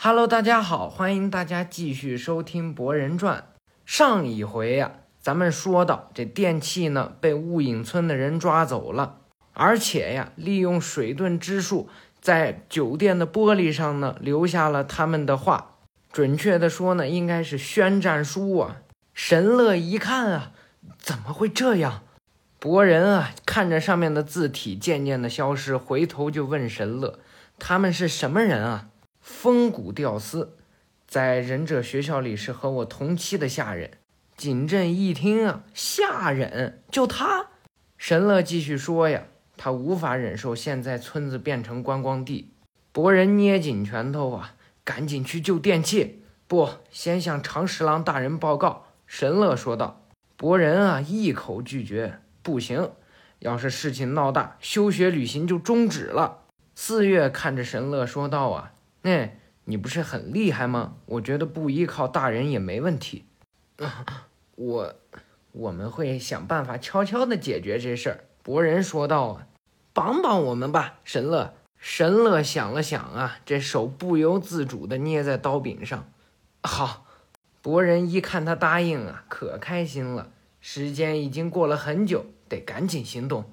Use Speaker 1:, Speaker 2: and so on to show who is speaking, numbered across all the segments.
Speaker 1: Hello，大家好，欢迎大家继续收听《博人传》。上一回呀，咱们说到这电器呢被雾隐村的人抓走了，而且呀，利用水遁之术，在酒店的玻璃上呢留下了他们的话。准确的说呢，应该是宣战书啊。神乐一看啊，怎么会这样？博人啊，看着上面的字体渐渐的消失，回头就问神乐：“他们是什么人啊？”风骨吊丝，在忍者学校里是和我同期的下忍。景镇一听啊，下忍就他。神乐继续说呀，他无法忍受现在村子变成观光地。博人捏紧拳头啊，赶紧去救电器。不，先向长十郎大人报告。神乐说道。博人啊，一口拒绝。不行，要是事情闹大，休学旅行就终止了。四月看着神乐说道：“啊，那你不是很厉害吗？我觉得不依靠大人也没问题。我，我们会想办法悄悄地解决这事儿。”博人说道：“啊，帮帮我们吧，神乐。”神乐想了想啊，这手不由自主地捏在刀柄上。好，博人一看他答应啊，可开心了。时间已经过了很久。得赶紧行动！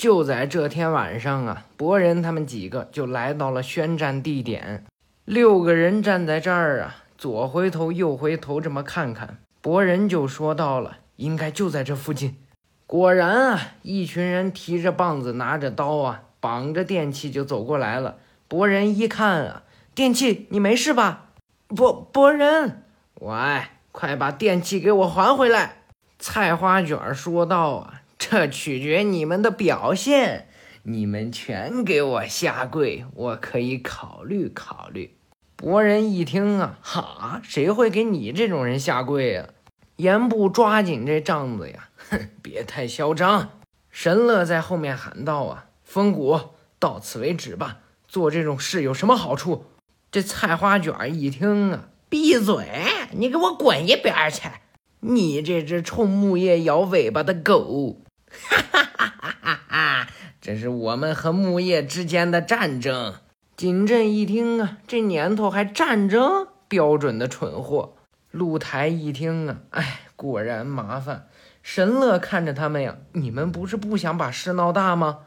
Speaker 1: 就在这天晚上啊，博人他们几个就来到了宣战地点。六个人站在这儿啊，左回头右回头这么看看，博人就说到了，应该就在这附近。果然啊，一群人提着棒子，拿着刀啊，绑着电器就走过来了。博人一看啊，电器，你没事吧？博博人，喂，快把电器给我还回来！菜花卷说道啊。这取决你们的表现，你们全给我下跪，我可以考虑考虑。博人一听啊，哈，谁会给你这种人下跪呀？严部抓紧这帐子呀，哼，别太嚣张。神乐在后面喊道啊，风骨，到此为止吧。做这种事有什么好处？这菜花卷一听啊，闭嘴，你给我滚一边去！你这只冲木叶摇尾巴的狗！哈哈哈哈哈哈！这是我们和木叶之间的战争。景镇一听啊，这年头还战争？标准的蠢货。露台一听啊，哎，果然麻烦。神乐看着他们呀，你们不是不想把事闹大吗？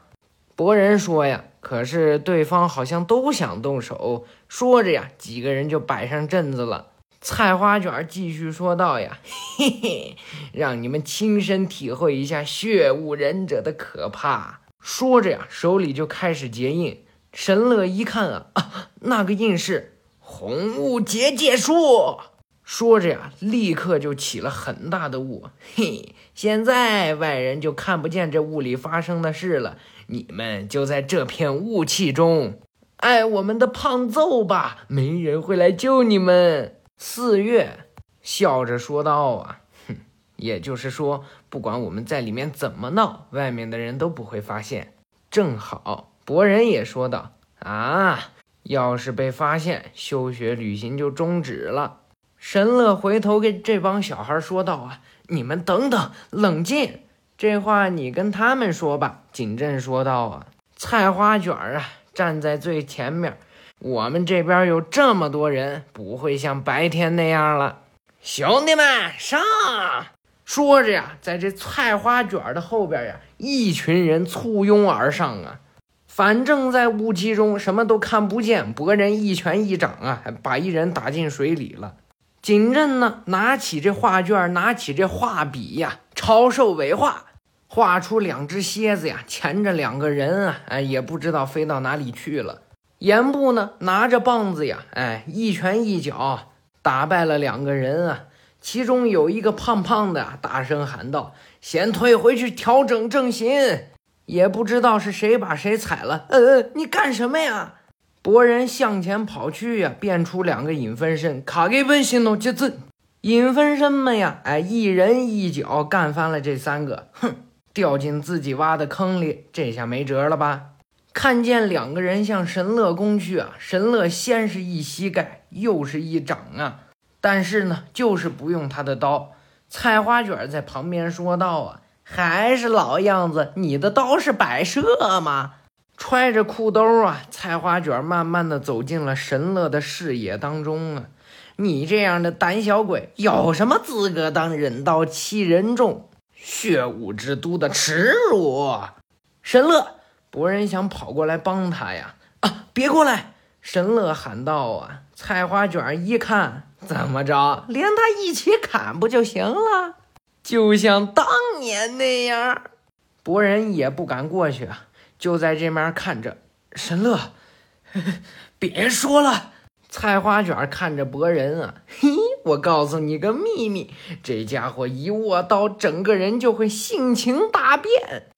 Speaker 1: 博人说呀，可是对方好像都想动手。说着呀，几个人就摆上阵子了。菜花卷继续说道：“呀，嘿嘿，让你们亲身体会一下血雾忍者的可怕。”说着呀，手里就开始结印。神乐一看啊，啊，那个印是红雾结界术。说着呀，立刻就起了很大的雾。嘿，现在外人就看不见这雾里发生的事了。你们就在这片雾气中，爱我们的胖揍吧，没人会来救你们。四月笑着说道：“啊，哼，也就是说，不管我们在里面怎么闹，外面的人都不会发现。正好，博人也说道：啊，要是被发现，休学旅行就终止了。”神乐回头跟这帮小孩说道：“啊，你们等等，冷静，这话你跟他们说吧。”景镇说道：“啊，菜花卷儿啊，站在最前面。”我们这边有这么多人，不会像白天那样了。兄弟们，上！说着呀，在这菜花卷的后边呀，一群人簇拥而上啊。反正，在雾气中什么都看不见。博人一拳一掌啊，把一人打进水里了。景镇呢，拿起这画卷，拿起这画笔呀，抄手尾画，画出两只蝎子呀，钳着两个人啊，哎，也不知道飞到哪里去了。严部呢，拿着棒子呀，哎，一拳一脚打败了两个人啊。其中有一个胖胖的，大声喊道：“先退回去调整阵型。”也不知道是谁把谁踩了。呃，你干什么呀？博人向前跑去呀，变出两个影分身，卡给本心喽，这这影分身们呀，哎，一人一脚干翻了这三个，哼，掉进自己挖的坑里，这下没辙了吧？看见两个人向神乐攻去啊！神乐先是一膝盖，又是一掌啊！但是呢，就是不用他的刀。菜花卷在旁边说道：“啊，还是老样子，你的刀是摆设吗？揣着裤兜啊，菜花卷慢慢的走进了神乐的视野当中啊。你这样的胆小鬼，有什么资格当忍道欺人众？血武之都的耻辱！神乐，博人想跑过来帮他呀，啊，别过来！神乐喊道啊。菜花卷一看，怎么着，连他一起砍不就行了？就像当年那样，博人也不敢过去啊，就在这面看着。神乐，别说了。菜花卷看着博人啊，嘿，我告诉你个秘密，这家伙一握刀，整个人就会性情大变。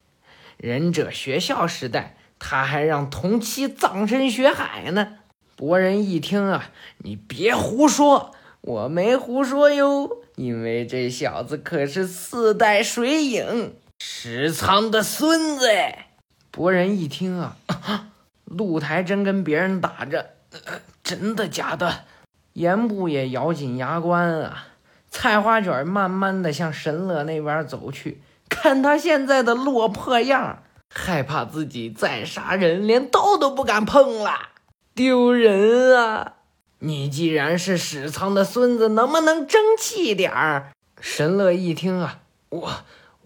Speaker 1: 忍者学校时代，他还让同期葬身血海呢。博人一听啊，你别胡说，我没胡说哟，因为这小子可是四代水影石仓的孙子哎。博人一听啊，露台真跟别人打着。呃真的假的？言部也咬紧牙关啊。菜花卷慢慢的向神乐那边走去，看他现在的落魄样，害怕自己再杀人，连刀都不敢碰了，丢人啊！你既然是史仓的孙子，能不能争气点儿？神乐一听啊，我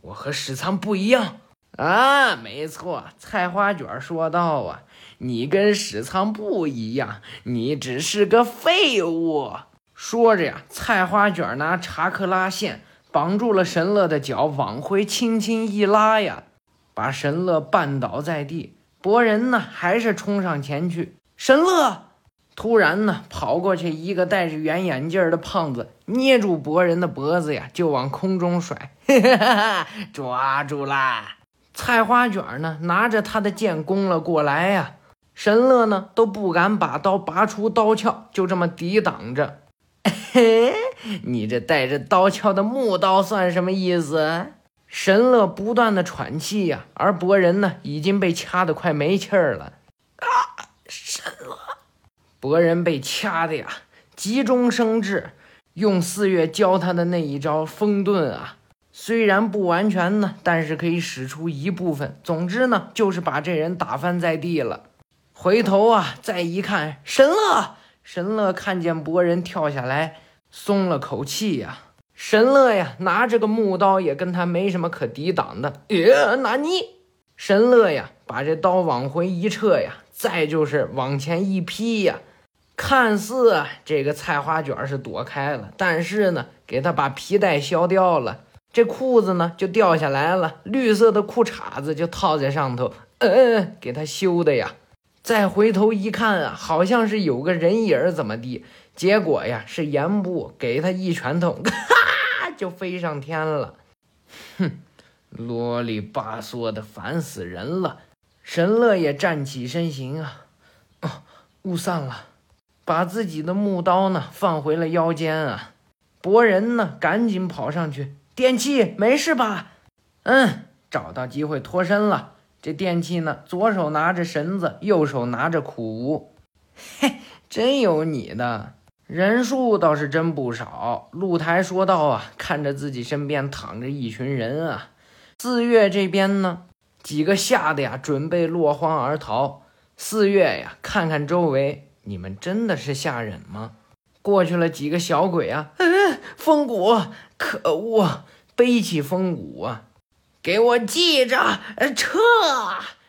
Speaker 1: 我和史仓不一样啊，没错。菜花卷说道啊。你跟史仓不一样，你只是个废物。说着呀，菜花卷拿查克拉线绑住了神乐的脚，往回轻轻一拉呀，把神乐绊倒在地。博人呢，还是冲上前去。神乐突然呢，跑过去，一个戴着圆眼镜的胖子捏住博人的脖子呀，就往空中甩。抓住啦！菜花卷呢，拿着他的剑攻了过来呀。神乐呢都不敢把刀拔出刀鞘，就这么抵挡着。嘿，你这带着刀鞘的木刀算什么意思？神乐不断的喘气呀，而博人呢已经被掐得快没气儿了。啊，神乐，博人被掐的呀，急中生智，用四月教他的那一招风遁啊，虽然不完全呢，但是可以使出一部分。总之呢，就是把这人打翻在地了。回头啊，再一看，神乐，神乐看见博人跳下来，松了口气呀。神乐呀，拿着个木刀也跟他没什么可抵挡的。耶，纳尼？神乐呀，把这刀往回一撤呀，再就是往前一劈呀。看似这个菜花卷是躲开了，但是呢，给他把皮带削掉了，这裤子呢就掉下来了，绿色的裤衩子就套在上头，嗯，给他修的呀。再回头一看啊，好像是有个人影儿，怎么地？结果呀，是严部给他一拳头，咔 就飞上天了。哼，啰里吧嗦的，烦死人了。神乐也站起身形啊，哦，雾散了，把自己的木刀呢放回了腰间啊。博人呢，赶紧跑上去，电器没事吧？嗯，找到机会脱身了。这电器呢，左手拿着绳子，右手拿着苦无，嘿，真有你的！人数倒是真不少。露台说道啊，看着自己身边躺着一群人啊。四月这边呢，几个吓得呀，准备落荒而逃。四月呀，看看周围，你们真的是吓人吗？过去了几个小鬼啊，嗯，风骨，可恶，背起风骨啊！给我记着，撤！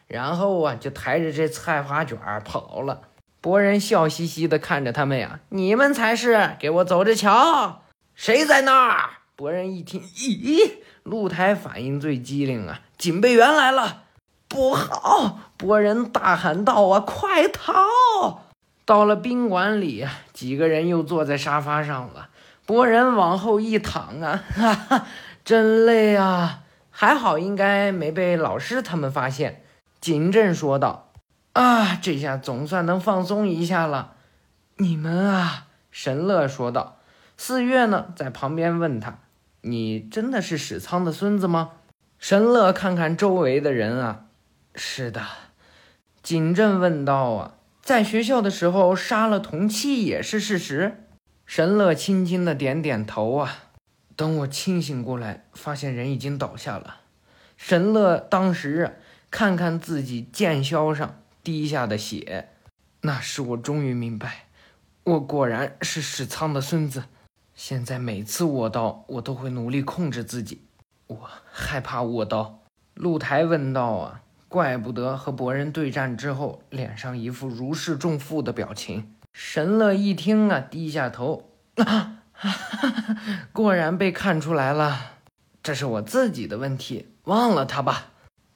Speaker 1: 然后啊，就抬着这菜花卷跑了。博人笑嘻嘻地看着他们呀，你们才是！给我走着瞧，谁在那儿？博人一听，咦，露台反应最机灵啊，警备员来了！不好！博人大喊道：“啊，快逃！”到了宾馆里，几个人又坐在沙发上了。博人往后一躺啊，哈哈，真累啊！还好，应该没被老师他们发现。景镇说道：“啊，这下总算能放松一下了。”你们啊，神乐说道。四月呢，在旁边问他：“你真的是史仓的孙子吗？”神乐看看周围的人啊，是的。景镇问道：“啊，在学校的时候杀了同期也是事实？”神乐轻轻的点点头啊。等我清醒过来，发现人已经倒下了。神乐当时看看自己剑鞘上滴下的血，那时我终于明白，我果然是史仓的孙子。现在每次握刀，我都会努力控制自己。我害怕握刀。露台问道：“啊，怪不得和博人对战之后，脸上一副如释重负的表情。”神乐一听啊，低下头，啊，果然被看出来了。这是我自己的问题，忘了他吧。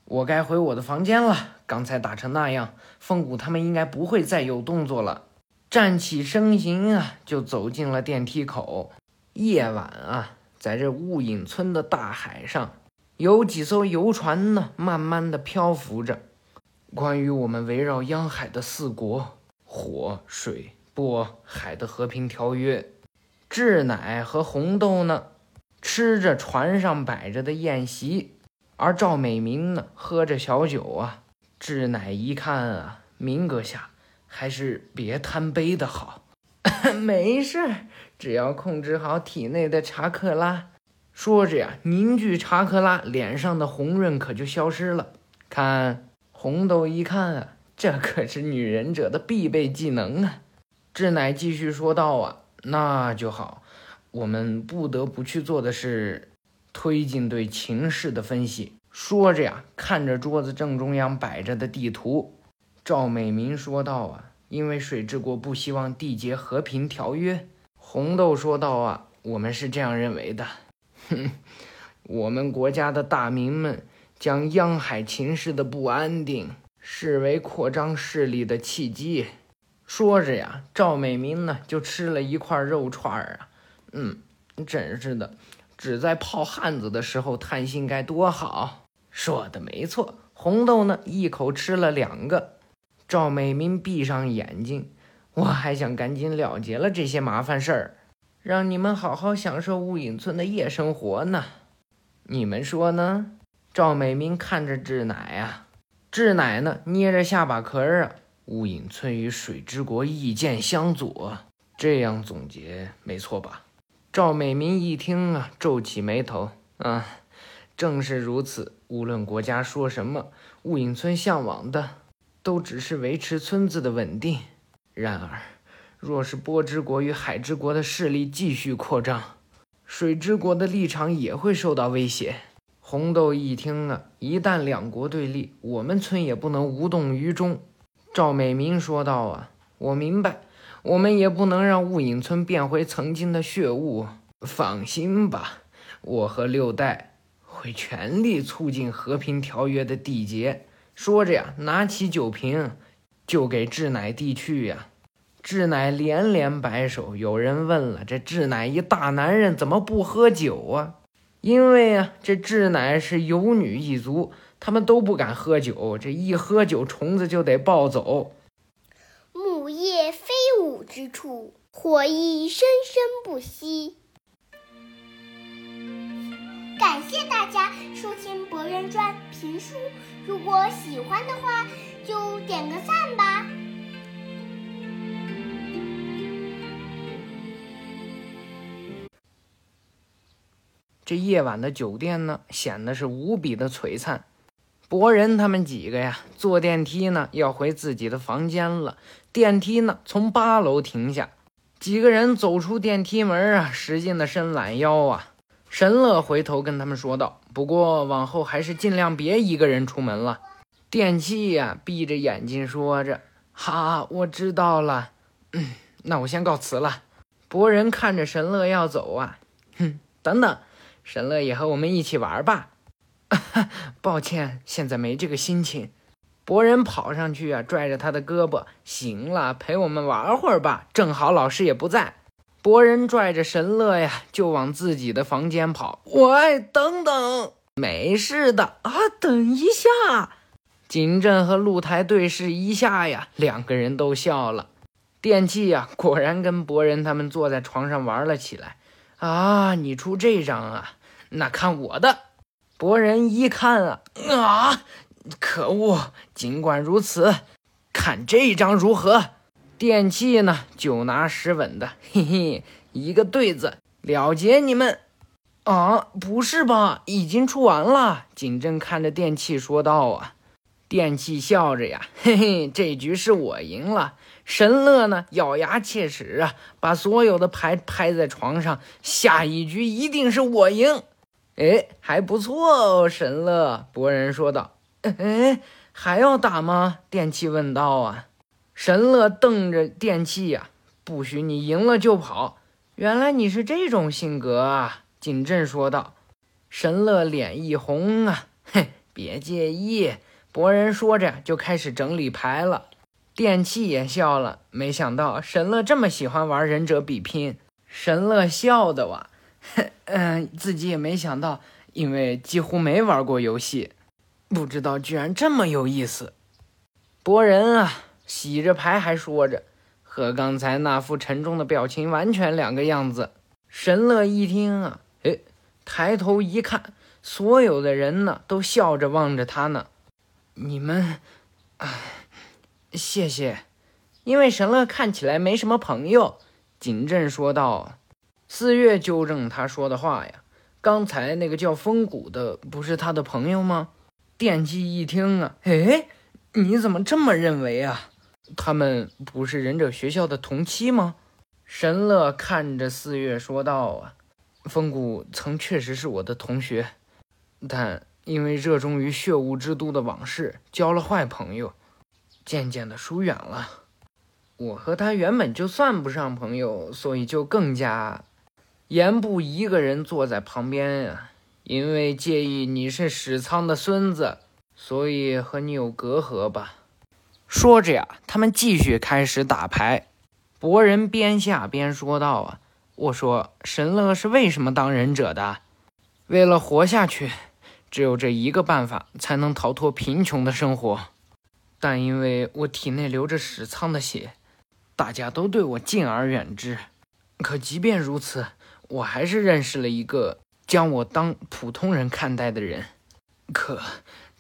Speaker 1: 我该回我的房间了。刚才打成那样，凤谷他们应该不会再有动作了。站起身形啊，就走进了电梯口。夜晚啊，在这雾隐村的大海上，有几艘游船呢，慢慢的漂浮着。关于我们围绕央海的四国火、水、波、海的和平条约，志乃和红豆呢？吃着船上摆着的宴席，而赵美明呢，喝着小酒啊。志乃一看啊，明阁下还是别贪杯的好。没事，只要控制好体内的查克拉。说着呀，凝聚查克拉，脸上的红润可就消失了。看红豆一看啊，这可是女忍者的必备技能啊。志乃继续说道啊，那就好。我们不得不去做的是推进对情势的分析。说着呀，看着桌子正中央摆着的地图，赵美明说道：“啊，因为水之国不希望缔结和平条约。”红豆说道：“啊，我们是这样认为的。哼，我们国家的大民们将央海情势的不安定视为扩张势力的契机。”说着呀，赵美明呢就吃了一块肉串儿啊。嗯，真是的，只在泡汉子的时候贪心该多好。说的没错，红豆呢一口吃了两个。赵美明闭上眼睛，我还想赶紧了结了这些麻烦事儿，让你们好好享受雾隐村的夜生活呢。你们说呢？赵美明看着志乃啊，志乃呢捏着下巴壳儿啊。雾隐村与水之国意见相左，这样总结没错吧？赵美明一听啊，皱起眉头。啊，正是如此。无论国家说什么，雾隐村向往的都只是维持村子的稳定。然而，若是波之国与海之国的势力继续扩张，水之国的立场也会受到威胁。红豆一听啊，一旦两国对立，我们村也不能无动于衷。赵美明说道：“啊，我明白。”我们也不能让雾隐村变回曾经的血雾。放心吧，我和六代会全力促进和平条约的缔结。说着呀，拿起酒瓶就给志乃递去呀。志乃连连摆手。有人问了：这志乃一大男人怎么不喝酒啊？因为啊，这志乃是有女一族，他们都不敢喝酒。这一喝酒，虫子就得暴走。
Speaker 2: 木叶飞舞之处，火意生生不息。感谢大家收听《博人传》评书，如果喜欢的话，就点个赞吧。
Speaker 1: 这夜晚的酒店呢，显得是无比的璀璨。博人他们几个呀，坐电梯呢，要回自己的房间了。电梯呢，从八楼停下，几个人走出电梯门啊，使劲的伸懒腰啊。神乐回头跟他们说道：“不过往后还是尽量别一个人出门了。”电器呀，闭着眼睛说着：“好，我知道了。嗯，那我先告辞了。”博人看着神乐要走啊，哼，等等，神乐也和我们一起玩吧。抱歉，现在没这个心情。博人跑上去啊，拽着他的胳膊。行了，陪我们玩会儿吧，正好老师也不在。博人拽着神乐呀，就往自己的房间跑。喂，等等，没事的啊，等一下。景镇和露台对视一下呀，两个人都笑了。电器呀，果然跟博人他们坐在床上玩了起来。啊，你出这张啊？那看我的。博人一看啊啊！可恶！尽管如此，看这张如何？电器呢？就拿十稳的，嘿嘿，一个对子，了结你们！啊，不是吧？已经出完了。景镇看着电器说道：“啊，电器笑着呀，嘿嘿，这局是我赢了。神乐呢，咬牙切齿啊，把所有的牌拍在床上，下一局一定是我赢。哎，还不错哦，神乐。博人说道。哎，还要打吗？电器问道啊。神乐瞪着电器呀，不许你赢了就跑。原来你是这种性格啊，景镇说道。神乐脸一红啊，哼，别介意。博人说着就开始整理牌了。电器也笑了，没想到神乐这么喜欢玩忍者比拼。神乐笑的哇，嗯，自己也没想到，因为几乎没玩过游戏，不知道居然这么有意思。博人啊，洗着牌还说着，和刚才那副沉重的表情完全两个样子。神乐一听啊，哎，抬头一看，所有的人呢都笑着望着他呢。你们，啊。谢谢，因为神乐看起来没什么朋友。景镇说道。四月纠正他说的话呀，刚才那个叫风谷的不是他的朋友吗？电击一听啊，哎，你怎么这么认为啊？他们不是忍者学校的同期吗？神乐看着四月说道啊，风谷曾确实是我的同学，但因为热衷于血雾之都的往事，交了坏朋友。渐渐的疏远了，我和他原本就算不上朋友，所以就更加。言部一个人坐在旁边呀，因为介意你是史仓的孙子，所以和你有隔阂吧。说着呀，他们继续开始打牌。博人边下边说道：“啊，我说神乐是为什么当忍者的？为了活下去，只有这一个办法，才能逃脱贫穷的生活。”但因为我体内流着史仓的血，大家都对我敬而远之。可即便如此，我还是认识了一个将我当普通人看待的人。可，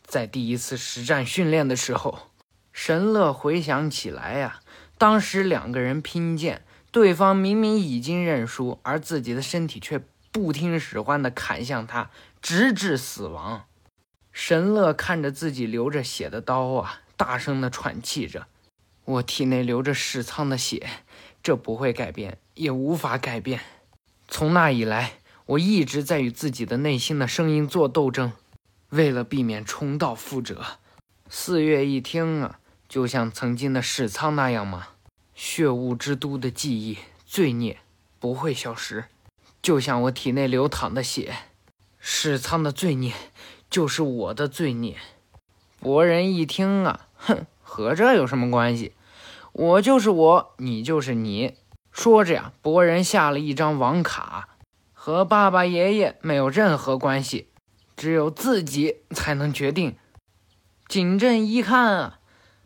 Speaker 1: 在第一次实战训练的时候，神乐回想起来呀，当时两个人拼剑，对方明明已经认输，而自己的身体却不听使唤地砍向他，直至死亡。神乐看着自己流着血的刀啊。大声地喘气着，我体内流着史仓的血，这不会改变，也无法改变。从那以来，我一直在与自己的内心的声音做斗争，为了避免重蹈覆辙。四月一听啊，就像曾经的史仓那样吗？血雾之都的记忆、罪孽不会消失，就像我体内流淌的血，史仓的罪孽就是我的罪孽。博人一听啊。哼，和这有什么关系？我就是我，你就是你。说着呀，博人下了一张网卡，和爸爸、爷爷没有任何关系，只有自己才能决定。景镇一看啊，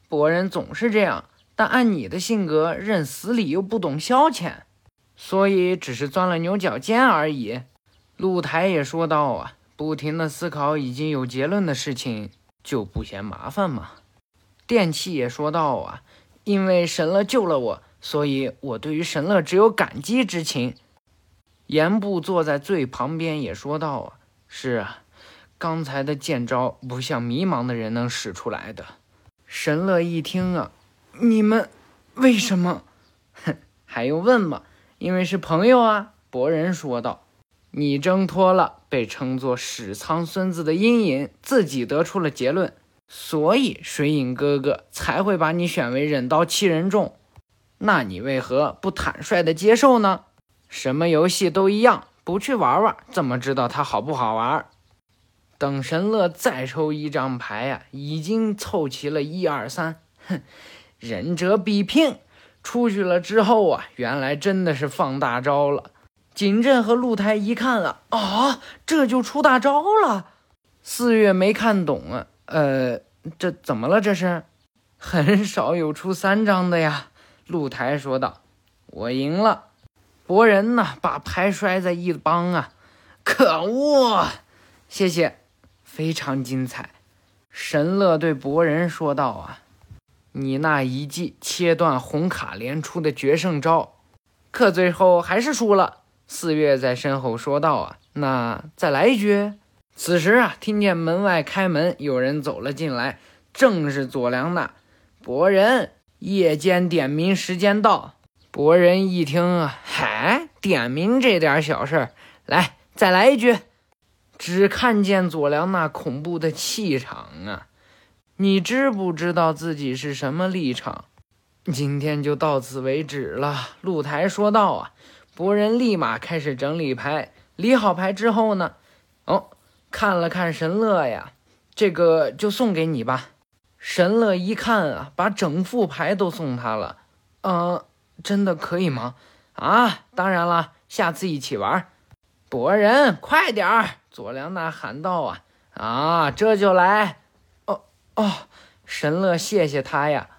Speaker 1: 博人总是这样，但按你的性格，认死理又不懂消遣，所以只是钻了牛角尖而已。露台也说道啊，不停的思考已经有结论的事情，就不嫌麻烦吗？电器也说道啊，因为神了救了我，所以我对于神乐只有感激之情。言部坐在最旁边也说道啊，是啊，刚才的剑招不像迷茫的人能使出来的。神乐一听啊，你们为什么？哼，还用问吗？因为是朋友啊。博人说道，你挣脱了被称作史仓孙子的阴影，自己得出了结论。所以水影哥哥才会把你选为忍刀七人众，那你为何不坦率的接受呢？什么游戏都一样，不去玩玩，怎么知道它好不好玩？等神乐再抽一张牌呀，已经凑齐了一二三，哼，忍者比拼出去了之后啊，原来真的是放大招了。景镇和露台一看啊，啊，这就出大招了。四月没看懂啊。呃，这怎么了？这是很少有出三张的呀。露台说道：“我赢了。”博人呢，把牌摔在一帮啊！可恶！谢谢，非常精彩。神乐对博人说道：“啊，你那一记切断红卡连出的决胜招，可最后还是输了。”四月在身后说道：“啊，那再来一局。”此时啊，听见门外开门，有人走了进来。正是左良娜。博人，夜间点名时间到。博人一听啊，嗨，点名这点小事儿，来，再来一句。只看见左良那恐怖的气场啊！你知不知道自己是什么立场？今天就到此为止了。露台说道啊，博人立马开始整理牌。理好牌之后呢，哦，看了看神乐呀，这个就送给你吧。神乐一看啊，把整副牌都送他了。呃，真的可以吗？啊，当然了，下次一起玩。博人，快点儿！佐良娜喊道：“啊啊，这就来！哦哦，神乐，谢谢他呀！”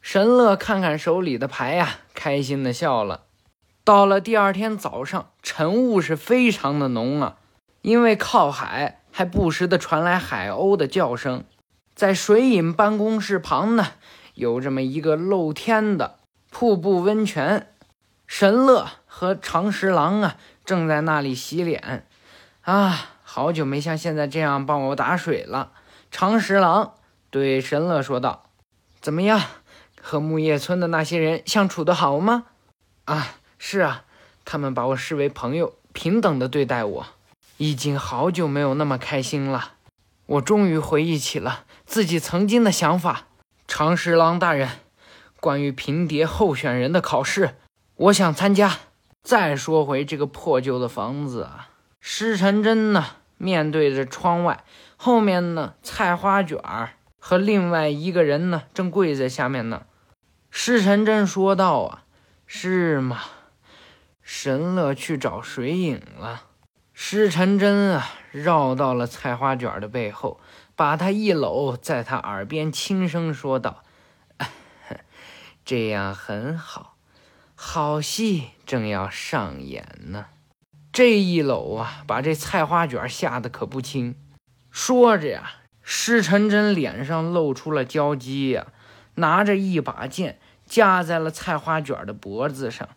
Speaker 1: 神乐看看手里的牌呀，开心的笑了。到了第二天早上，晨雾是非常的浓啊，因为靠海，还不时的传来海鸥的叫声。在水影办公室旁呢，有这么一个露天的瀑布温泉，神乐和长十郎啊。正在那里洗脸，啊，好久没像现在这样帮我打水了。长十郎对神乐说道：“怎么样，和木叶村的那些人相处的好吗？”“啊，是啊，他们把我视为朋友，平等的对待我。已经好久没有那么开心了。我终于回忆起了自己曾经的想法。”长十郎大人，关于平蝶候选人的考试，我想参加。再说回这个破旧的房子啊，施成真呢面对着窗外，后面呢菜花卷儿和另外一个人呢正跪在下面呢。施成真说道：“啊，是吗？神乐去找水影了。”施晨真啊绕到了菜花卷的背后，把他一搂，在他耳边轻声说道：“ 这样很好。”好戏正要上演呢，这一搂啊，把这菜花卷吓得可不轻。说着呀，施晨真脸上露出了焦急呀，拿着一把剑架在了菜花卷的脖子上，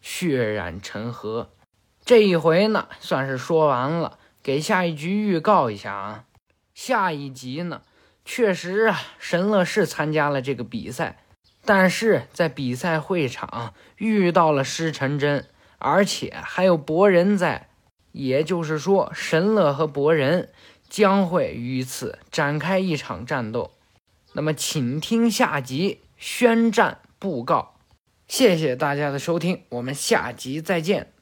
Speaker 1: 血染成河。这一回呢，算是说完了。给下一局预告一下啊，下一集呢，确实啊，神乐是参加了这个比赛。但是在比赛会场遇到了施成真，而且还有博人在，也就是说，神乐和博人将会于此展开一场战斗。那么，请听下集宣战布告。谢谢大家的收听，我们下集再见。